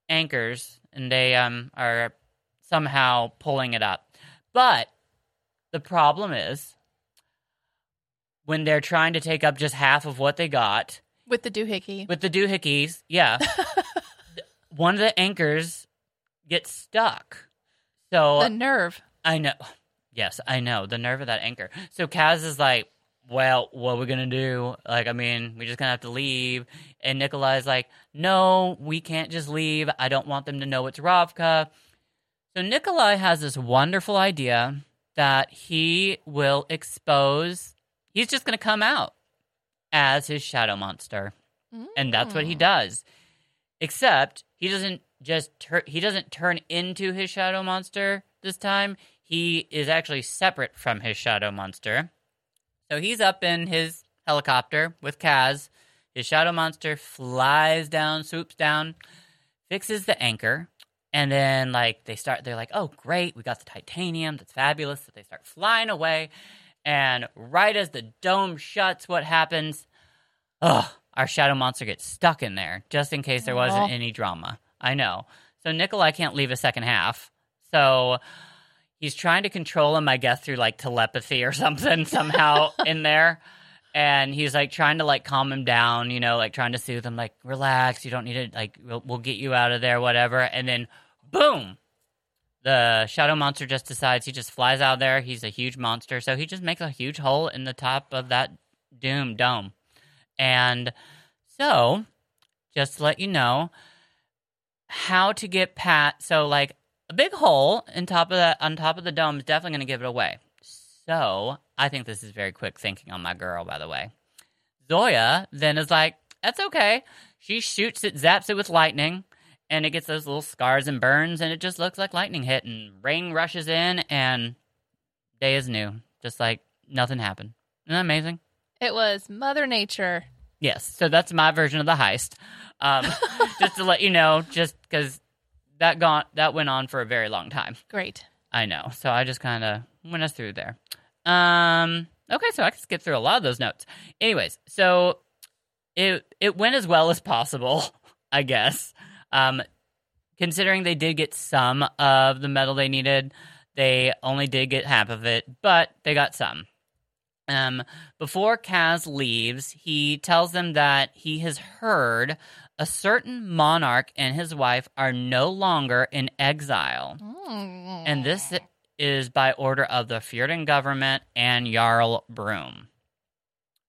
anchors and they um are somehow pulling it up. But the problem is when they're trying to take up just half of what they got, With the doohickey. with the doohickeys, yeah. (laughs) one of the anchors gets stuck. So the nerve. I know. Yes, I know. The nerve of that anchor. So Kaz is like, well, what are we gonna do? Like, I mean, we're just gonna have to leave. And Nikolai's like, no, we can't just leave. I don't want them to know it's Ravka. So Nikolai has this wonderful idea that he will expose. He's just gonna come out as his shadow monster, and that's what he Mm. does. Except he doesn't just tur- he doesn't turn into his shadow monster this time. He is actually separate from his shadow monster. So he's up in his helicopter with Kaz. His shadow monster flies down, swoops down, fixes the anchor, and then like they start they're like, "Oh, great, we got the titanium. That's fabulous." So they start flying away, and right as the dome shuts, what happens? Oh, our shadow monster gets stuck in there just in case there wasn't any drama. I know. So Nikolai can't leave a second half. So he's trying to control him, I guess, through like telepathy or (laughs) something somehow in there. And he's like trying to like calm him down, you know, like trying to soothe him, like relax, you don't need to like we'll, we'll get you out of there, whatever. And then boom, the shadow monster just decides he just flies out there. He's a huge monster, so he just makes a huge hole in the top of that doom dome. And so, just to let you know, how to get pat. So, like a big hole in top of that on top of the dome is definitely going to give it away. So, I think this is very quick thinking on my girl. By the way, Zoya then is like, "That's okay." She shoots it, zaps it with lightning, and it gets those little scars and burns, and it just looks like lightning hit. And rain rushes in, and day is new, just like nothing happened. Isn't that amazing? It was Mother Nature. Yes, so that's my version of the heist. Um, (laughs) just to let you know, just because that gone that went on for a very long time. Great. I know, so I just kind of went us through there. Um, okay, so I can skip through a lot of those notes. Anyways, so it it went as well as possible, (laughs) I guess. Um, considering they did get some of the metal they needed, they only did get half of it, but they got some. Um, before Kaz leaves, he tells them that he has heard a certain monarch and his wife are no longer in exile. And this is by order of the Fjerdan government and Jarl Brum.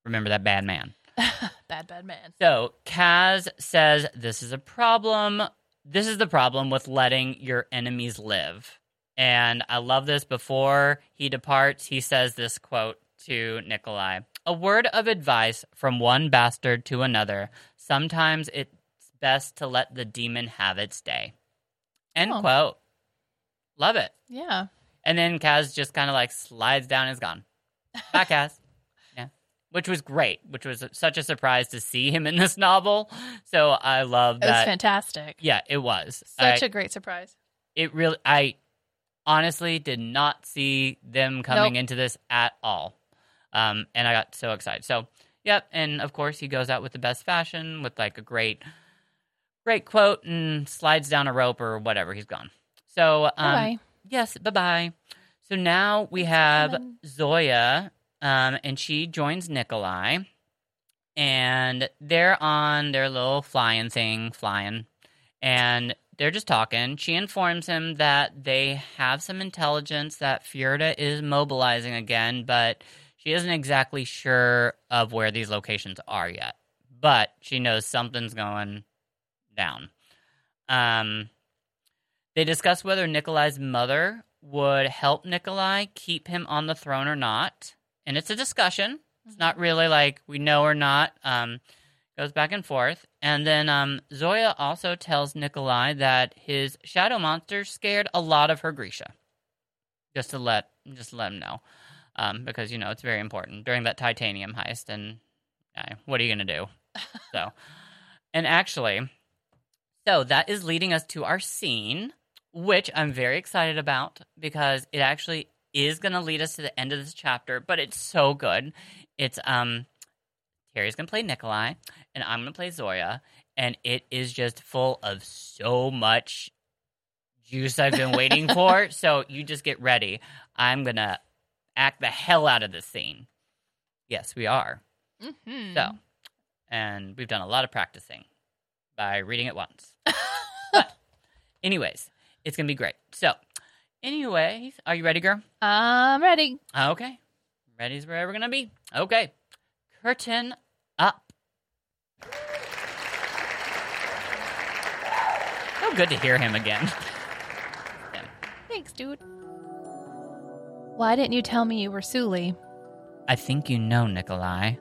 Remember that bad man. (laughs) bad, bad man. So Kaz says this is a problem. This is the problem with letting your enemies live. And I love this. Before he departs, he says this quote to Nikolai A word of advice from one bastard to another. Sometimes it's best to let the demon have its day. End Oh. quote. Love it. Yeah. And then Kaz just kind of like slides down and is gone. Bye, (laughs) Kaz. Which was great, which was such a surprise to see him in this novel. So I love It was fantastic. Yeah, it was. Such I- a great surprise. it really, I honestly did not see them coming Nope. into this at all. Um, and I got so excited. So, yep. And of course, he goes out with the best fashion with like a great, great quote and slides down a rope or whatever. He's gone. So, um, Bye. Yes, bye bye. So now we have. Zoya, um, and she joins Nikolai, and they're on their little flying thing, flying, and they're just talking. She informs him that they have some intelligence that Fjerda is mobilizing again, but she isn't exactly sure of where these locations are yet. But she knows something's going down. Um, they discuss whether Nikolai's mother would help Nikolai keep him on the throne or not. And it's a discussion. It's not really like we know or not. Um, goes back and forth. And then um, Zoya also tells Nikolai that his shadow monster scared a lot of her Grisha. Just to let just to let him know. Um, because you know it's very important during that titanium heist and uh, what are you gonna do? (laughs) so and actually so that is leading us to our scene, which I'm very excited about because it actually is going to lead us to the end of this chapter, but it's so good. It's um Terry's going to play Nikolai and I'm going to play Zoya and it is just full of so much juice I've been waiting (laughs) for. So you just get ready. I'm going to act the hell out of this scene. Yes, we are. Mm-hmm. So, and we've done a lot of practicing by reading it once. (laughs) but, anyways, it's gonna be great. So, anyways, are you ready, girl? I'm ready. Okay, Ready is where we're gonna be. Okay. Curtain up. So good to hear him again. Yeah. Thanks, dude. Why didn't you tell me you were Suli? I think you know, Nikolai.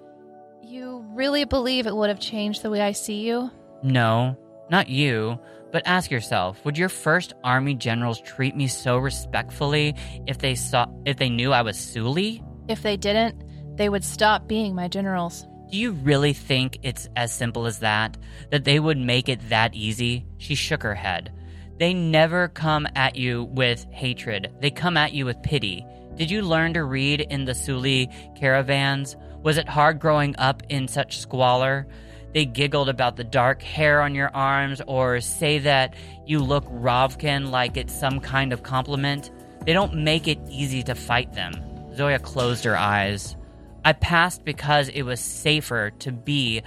You really believe it would have changed the way I see you? No, not you. But ask yourself, would your first army generals treat me so respectfully if they saw if they knew I was Suli? If they didn't, they would stop being my generals. Do you really think it's as simple as that? That they would make it that easy? She shook her head. They never come at you with hatred. They come at you with pity. Did you learn to read in the Suli caravans? Was it hard growing up in such squalor? They giggled about the dark hair on your arms or say that you look Ravkan like it's some kind of compliment. They don't make it easy to fight them. Zoya closed her eyes. I passed because it was safer to be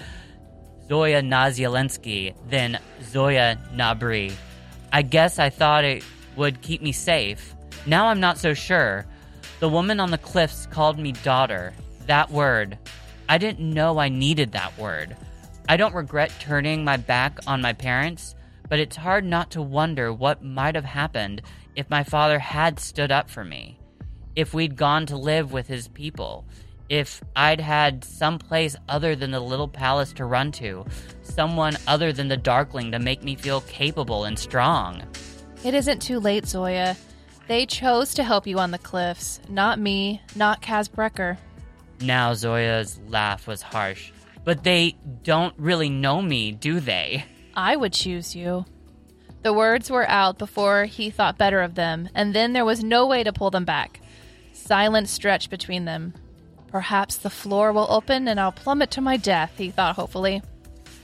Zoya Nazyalensky than Zoya Nabri. I guess I thought it would keep me safe. Now I'm not so sure. The woman on the cliffs called me daughter. That word. I didn't know I needed that word. I don't regret turning my back on my parents, but it's hard not to wonder what might have happened if my father had stood up for me. If we'd gone to live with his people. If I'd had some place other than the little palace to run to. Someone other than the Darkling to make me feel capable and strong. It isn't too late, Zoya. They chose to help you on the cliffs, not me, not Kaz Brecker. Now Zoya's laugh was harsh. But they don't really know me, do they? I would choose you. The words were out before he thought better of them, and then there was no way to pull them back. Silence stretched between them. Perhaps the floor will open and I'll plummet to my death, he thought hopefully.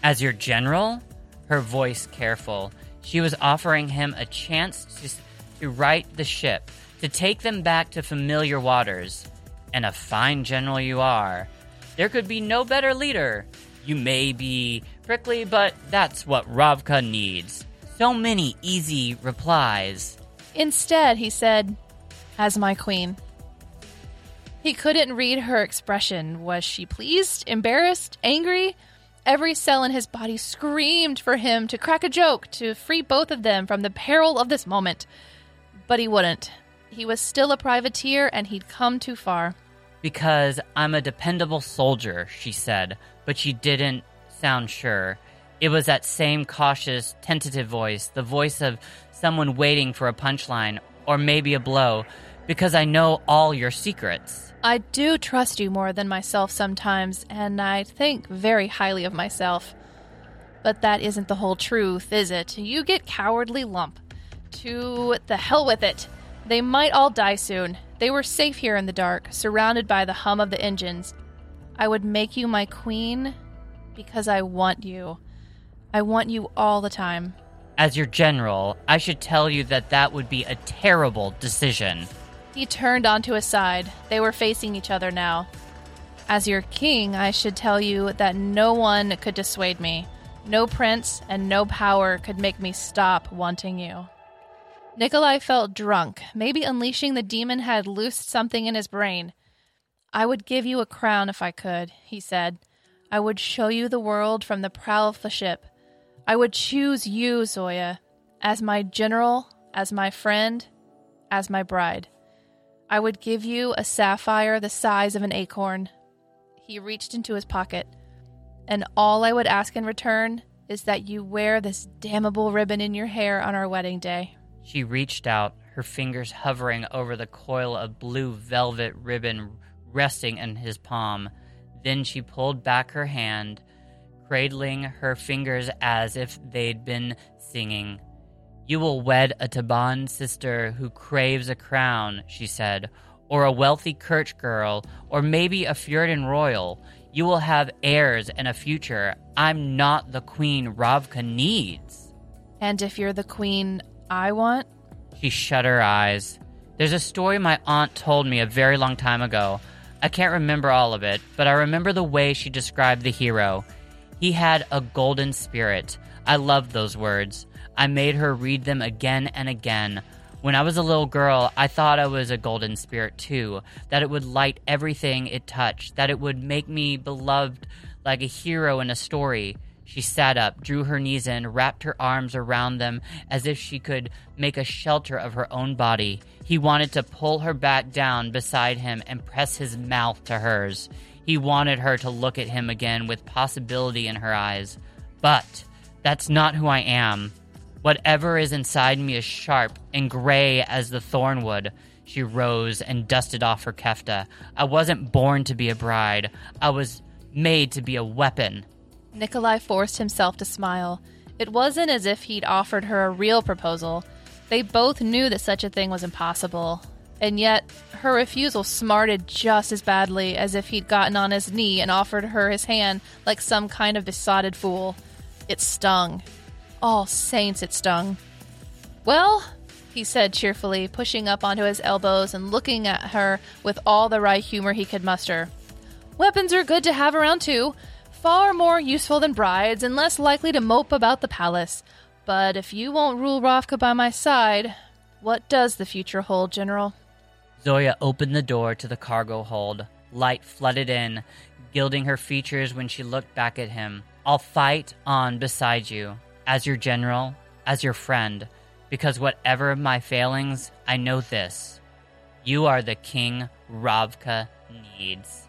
As your general? Her voice careful. She was offering him a chance to, to right the ship, to take them back to familiar waters. And a fine general you are. There could be no better leader. You may be prickly, but that's what Ravka needs. So many easy replies. Instead, he said, As my queen. He couldn't read her expression. Was she pleased, embarrassed, angry? Every cell in his body screamed for him to crack a joke, to free both of them from the peril of this moment. But he wouldn't. He was still a privateer, and he'd come too far. Because I'm a dependable soldier, she said, but she didn't sound sure. It was that same cautious, tentative voice, the voice of someone waiting for a punchline or maybe a blow, because I know all your secrets. I do trust you more than myself sometimes, and I think very highly of myself. But that isn't the whole truth, is it? You get cowardly lump. To the hell with it. They might all die soon. They were safe here in the dark, surrounded by the hum of the engines. I would make you my queen because I want you. I want you all the time. As your general, I should tell you that that would be a terrible decision. He turned onto his side. They were facing each other now. As your king, I should tell you that no one could dissuade me. No prince and no power could make me stop wanting you. Nikolai felt drunk. Maybe unleashing the demon had loosed something in his brain. I would give you a crown if I could, he said. I would show you the world from the prow of the ship. I would choose you, Zoya, as my general, as my friend, as my bride. I would give you a sapphire the size of an acorn. He reached into his pocket. And all I would ask in return is that you wear this damnable ribbon in your hair on our wedding day. She reached out, her fingers hovering over the coil of blue velvet ribbon resting in his palm. Then she pulled back her hand, cradling her fingers as if they'd been singing. You will wed a Taban sister who craves a crown, she said, or a wealthy Kerch girl, or maybe a Fjerdan royal. You will have heirs and a future. I'm not the queen Ravka needs. And if you're the queen I want? She shut her eyes. There's a story my aunt told me a very long time ago. I can't remember all of it, but I remember the way she described the hero. He had a golden spirit. I loved those words. I made her read them again and again. When I was a little girl, I thought I was a golden spirit too, that it would light everything it touched, that it would make me beloved like a hero in a story. She sat up, drew her knees in, wrapped her arms around them as if she could make a shelter of her own body. He wanted to pull her back down beside him and press his mouth to hers. He wanted her to look at him again with possibility in her eyes. But that's not who I am. Whatever is inside me is sharp and gray as the thornwood. She rose and dusted off her kefta. I wasn't born to be a bride. I was made to be a weapon. Nikolai forced himself to smile. It wasn't as if he'd offered her a real proposal. They both knew that such a thing was impossible. And yet, her refusal smarted just as badly as if he'd gotten on his knee and offered her his hand like some kind of besotted fool. It stung. All saints, it stung. Well, he said cheerfully, pushing up onto his elbows and looking at her with all the wry humor he could muster. Weapons are good to have around, too. Far more useful than brides and less likely to mope about the palace. But if you won't rule Ravka by my side, what does the future hold, General? Zoya opened the door to the cargo hold. Light flooded in, gilding her features when she looked back at him. I'll fight on beside you, as your general, as your friend, because whatever my failings, I know this. You are the king Ravka needs.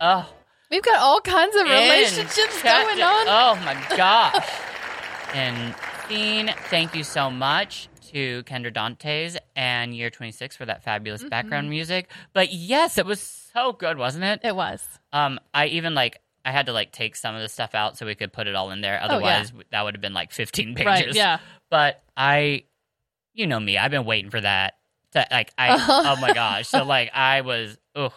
Oh, We've got all kinds of relationships going on. Oh my (laughs) gosh. and Fiend, thank you so much to Kendra Dantes and Year 26 for that fabulous Mm-hmm. background music. But yes, it was so good, wasn't it? It was. Um, I even like I had to like take some of the stuff out so we could put it all in there. Oh, yeah. Otherwise, that would have been like 15 pages. Right, yeah. But I, you know me, I've been waiting for that. To, like I, oh my gosh. So like I was, oh,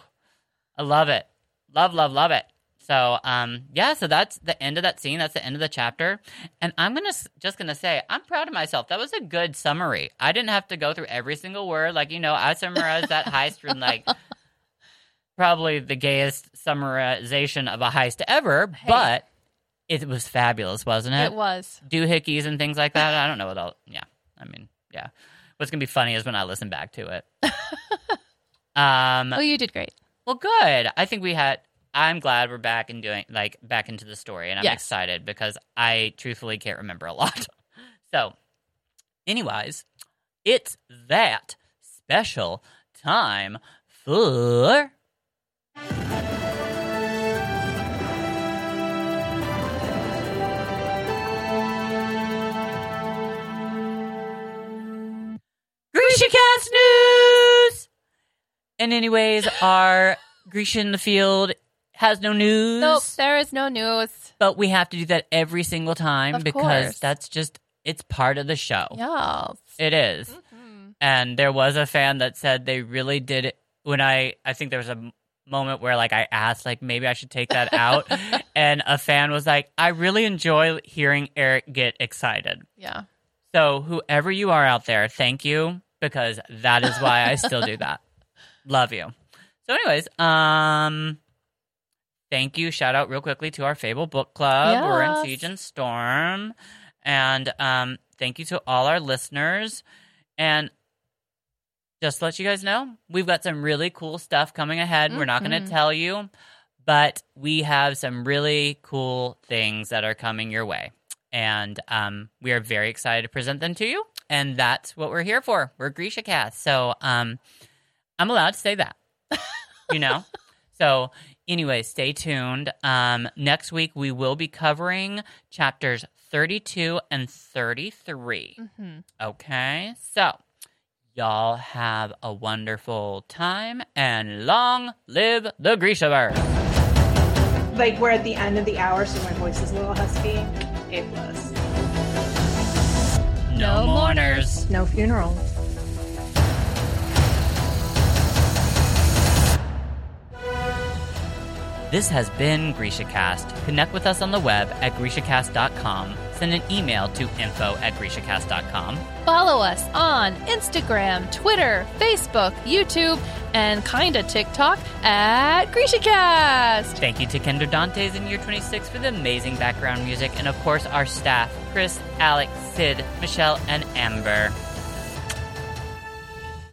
I love it, love, love, love it. So um, yeah. So that's the end of that scene. That's the end of the chapter. And I'm gonna just gonna say I'm proud of myself. That was a good summary. I didn't have to go through every single word. Like you know, I summarized that heist in like (laughs) probably the gayest summarization of a heist ever, Hey. but it was fabulous, wasn't it? It was. Doohickeys and things like that. I don't know what all. Yeah, I mean, yeah. What's gonna be funny is when I listen back to it. (laughs) um. Oh, you did great. Well, good. I think we had. I'm glad we're back and doing like back into the story, and I'm Yes. excited because I truthfully can't remember a lot. (laughs) so, anyways, it's that special time for. Grisha Cast News! And anyways, our Grisha in the field has no news. Nope, there is no news. But we have to do that every single time Of because course. that's just it's part of the show. Yes. It is. Mhm. And there was a fan that said they really did it when I I think there was a m- moment where like I asked like maybe I should take that out (laughs) and a fan was like I really enjoy hearing Eric get excited. Yeah. So whoever you are out there, thank you because that is why I still do that. Love you. So anyways, um thank you. Shout out real quickly to our Fable Book Club. We're in Siege and Storm. And um thank you to all our listeners. And just to let you guys know, we've got some really cool stuff coming ahead. We're not going to tell you, but we have some really cool things that are coming your way. And um, we are very excited to present them to you. And that's what we're here for. We're Grisha Cast. So um, I'm allowed to say that, you know? (laughs) so, anyway, stay tuned. Um, next week, we will be covering chapters 32 and 33. hmm Okay, so y'all have a wonderful time and long live the Grishaverse. Like we're at the end of the hour, so my voice is a little husky. A plus. No, No mourners. No funeral. This has been GrishaCast. Connect with us on the web at GrishaCast.com. Send an email to info at GrishaCast.com. Follow us on Instagram, Twitter, Facebook, YouTube, and kinda TikTok at GrishaCast. Thank you to Kendra Dantes in year 26 for the amazing background music, and of course, our staff Chris, Alex, Sid, Michelle, and Amber.